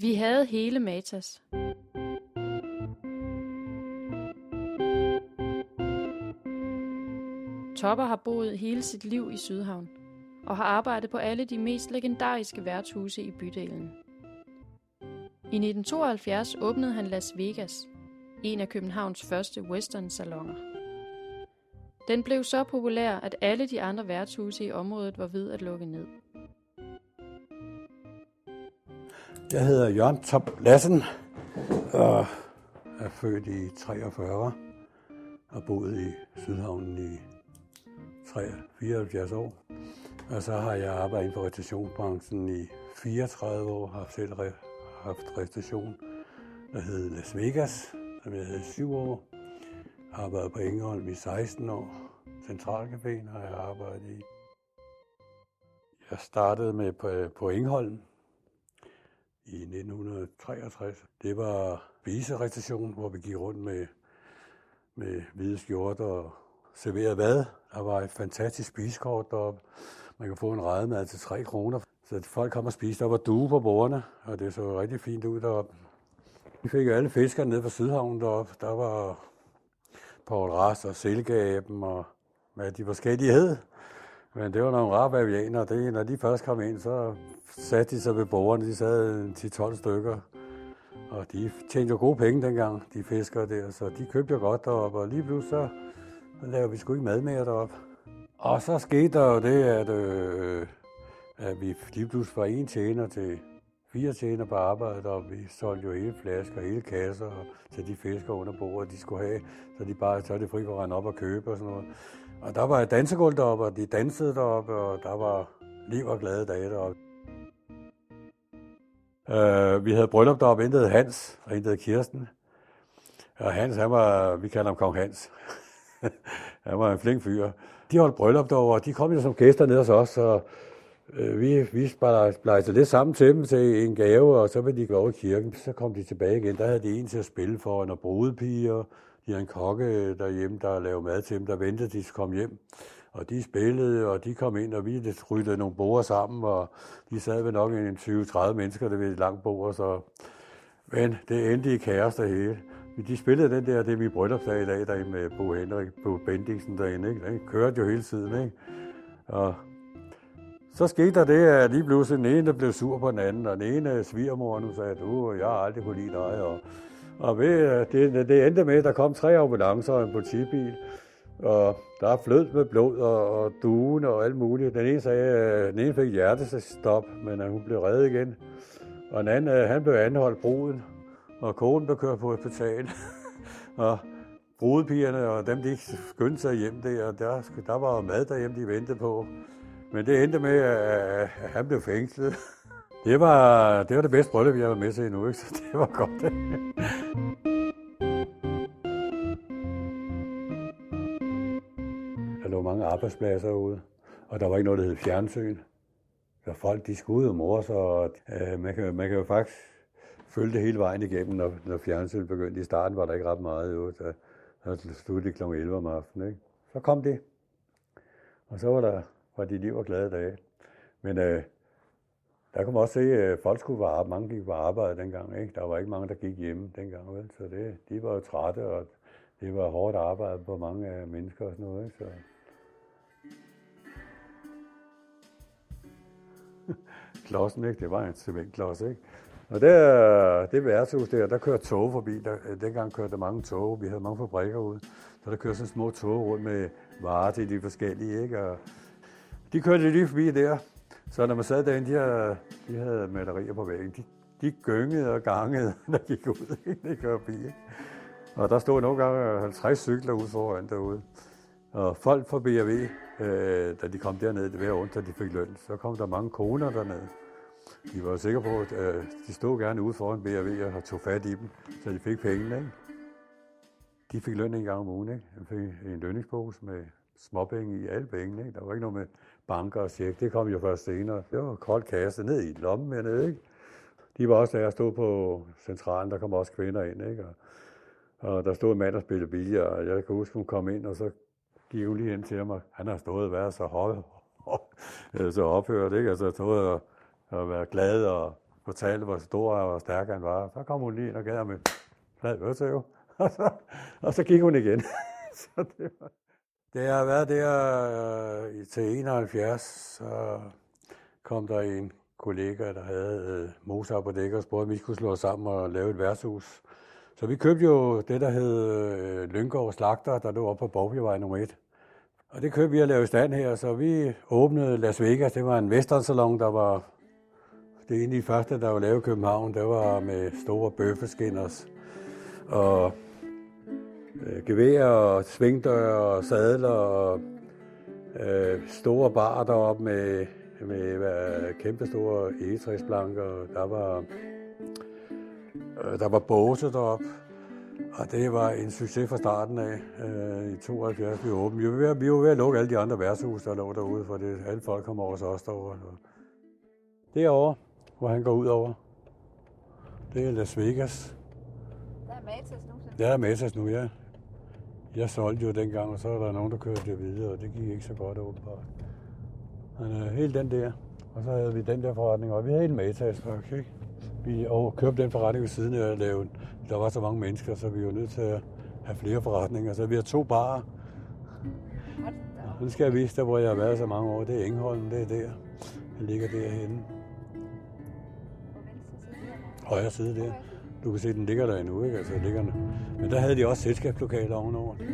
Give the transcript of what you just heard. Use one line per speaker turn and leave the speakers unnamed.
Vi havde hele Matas. Topper har boet hele sit liv i Sydhavn og har arbejdet på alle de mest legendariske værtshuse i bydelen. I 1972 åbnede han Las Vegas, en af Københavns første western-salonger. Den blev så populær, at alle de andre værtshuse i området var ved at lukke ned.
Jeg hedder Jørgen Top Lassen og er født i 43 og boet i Sydhavnen i 74 år. Og så har jeg arbejdet inden for restaurationsbranchen i 34 år, har selv haft restauration, der hed Las Vegas, som jeg havde i 7 år. Har arbejdet på Ingeholm i 16 år. Centralcaféen har jeg arbejdet i. Jeg startede med på, på Ingeholm i 1963. Det var viserestation, hvor vi gik rundt med, med hvide skjorter og serverede hvad. Der var et fantastisk spisekort deroppe. Man kan få en redemad til 3 kroner. Så folk kom og spiste. Der var due på bordene, og det så rigtig fint ud deroppe. Vi fik alle fiskerne ned fra Sydhavnen deroppe. Der var Paul Rast og Silkeaben og hvad de forskellige hed. Men det var nogle rare bavianer. Det, når de først kom ind, så satte de sig ved borgerne, De sad 10-12 stykker. Og de tjente jo gode penge dengang, de fiskere der. Så de købte jo godt deroppe. Og lige pludselig så, så lavede vi sgu ikke mad mere deroppe. Og så skete der jo det, at, øh, at vi lige pludselig var en tjener til fire tjener på arbejde, og vi solgte jo hele flasker, hele kasser til de fiskere under bordet, de skulle have, så de bare så det fri for at rende op og købe og sådan noget. Og der var et dansegulv deroppe, og de dansede deroppe, og der var liv og glade dage deroppe. Uh, vi havde bryllup deroppe, en Hans, og en Kirsten. Og Hans, han var, vi kalder ham Kong Hans. han var en flink fyr. De holdt bryllup derovre, og de kom jo som gæster ned hos os, og så Øh, vi, vi splejser lidt sammen til dem til en gave, og så ville de gå over i kirken. Så kom de tilbage igen. Der havde de en til at spille for, og brudepiger. De havde en kokke derhjemme, der lavede mad til dem, der ventede, de skulle komme hjem. Og de spillede, og de kom ind, og vi ryddede nogle borer sammen, og de sad ved nok en 20-30 mennesker, der ved et langt bord, så... Men det endte i kaos der hele. De spillede den der, det vi bryllupsdag i dag, der med Bo Henrik, Bo Bendiksen derinde, ikke? Den kørte jo hele tiden, ikke? Og så skete der det, at lige pludselig den ene blev sur på den anden, og den ene svigermor nu sagde, du, jeg har aldrig kunne lide dig, og, og ved, øh, det, det endte med, at der kom tre ambulancer og en politibil, og der er flød med blod og, og duen og alt muligt. Den ene sagde, øh, den ene fik hjertestop, men at hun blev reddet igen. Og den anden, han blev anholdt bruden, og konen blev kørt på hospital. og brudepigerne og dem, de skyndte sig hjem der, og der, der var mad derhjemme, de ventede på. Men det endte med, at han blev fængslet. Det var det, var det bedste bryllup, jeg var med til endnu, ikke? så det var godt. der lå mange arbejdspladser ude, og der var ikke noget, der hed fjernsyn. Så folk, de skulle ud og mor, så øh, man, kan, man kan jo faktisk følge det hele vejen igennem, når, når fjernsynet begyndte. I starten var der ikke ret meget jo, så, så sluttede det kl. 11 om aftenen. Ikke? Så kom det. Og så var der var de liv og glade dage. Men øh, der kunne man også se, at folk skulle være mange gik på arbejde dengang. Ikke? Der var ikke mange, der gik hjemme dengang. Vel? Så det, de var jo trætte, og det var hårdt arbejde på mange øh, mennesker og sådan noget. Ikke? Så. Klodsen, ikke? Det var en cementklods, ikke? Og der, det værtshus der, der kørte tog forbi. Der, øh, dengang kørte der mange tog. Vi havde mange fabrikker ude. Så der kørte sådan små tog rundt med varer til de forskellige, ikke? Og de kørte lige forbi der. Så når man sad derinde, de havde, de havde malerier på væggen. De, de gyngede og gangede, når de gik ud. det kørte forbi. Og der stod nogle gange 50 cykler ude foran derude. Og folk fra BRV, øh, da de kom derned hver onsdag, de fik løn, så kom der mange koner dernede. De var sikre på, at øh, de stod gerne ude foran BRV og tog fat i dem, så de fik pengene. Ikke? De fik løn en gang om ugen. Ikke? De fik en lønningspose med småpenge i alle pengene. Ikke? Der var ikke noget med banker og tjek. Det kom jo først senere. Det var koldt kasse ned i lommen hernede. Ikke? De var også der, jeg stod på centralen. Der kom også kvinder ind. Ikke? Og, og der stod en mand og spillede billard, og jeg kan huske, hun kom ind, og så gik hun lige hen til mig. Han har stået og været så høj, øh, så ophørt, ikke? Altså stået og, og været glad og fortalte, hvor stor og stærk han var. Så kom hun lige ind og gav ham en flad øretøv, og så, og så gik hun igen. så det, var det har været der øh, til 71, så kom der en kollega, der havde øh, Mozart på dæk og spurgte, om vi skulle slå os sammen og lave et værtshus. Så vi købte jo det, der hed øh, Lyngård Slagter, der lå oppe på Borgbjergvej nummer 1. Og det købte vi at lave i stand her, så vi åbnede Las Vegas. Det var en westernsalon, der var det egentlig første, der var lavet i København. Det var med store bøffeskinders og øh, gevær og svingdør og sadler og øh, store bar deroppe med, med med kæmpe store egetræsplanker. Der var, øh, der var båse deroppe. Og det var en succes fra starten af øh, i 72, vi åbnede. Vi var, ved, vi var ved at lukke alle de andre værtshus, der lå derude, for det, alle folk kom over os derovre. Derovre, hvor han går ud over, det er Las Vegas.
Der er Matas nu.
Der er Matas nu, ja. Jeg solgte jo dengang, og så var der nogen, der kørte det videre, og det gik ikke så godt åbenbart. Men øh, helt den der, og så havde vi den der forretning, og vi havde en Matas, ikke? Vi og købte den forretning ved siden af at lave Der var så mange mennesker, så vi var nødt til at have flere forretninger. Så vi har to barer. Nu skal jeg vise dig, hvor jeg har været så mange år. Det er Engholm, det er der. Den ligger derhenne. Højre side der. Du kan se, den ligger der endnu, ikke? Altså, ligger der. Men der havde de også selskabslokaler ovenover. Mm.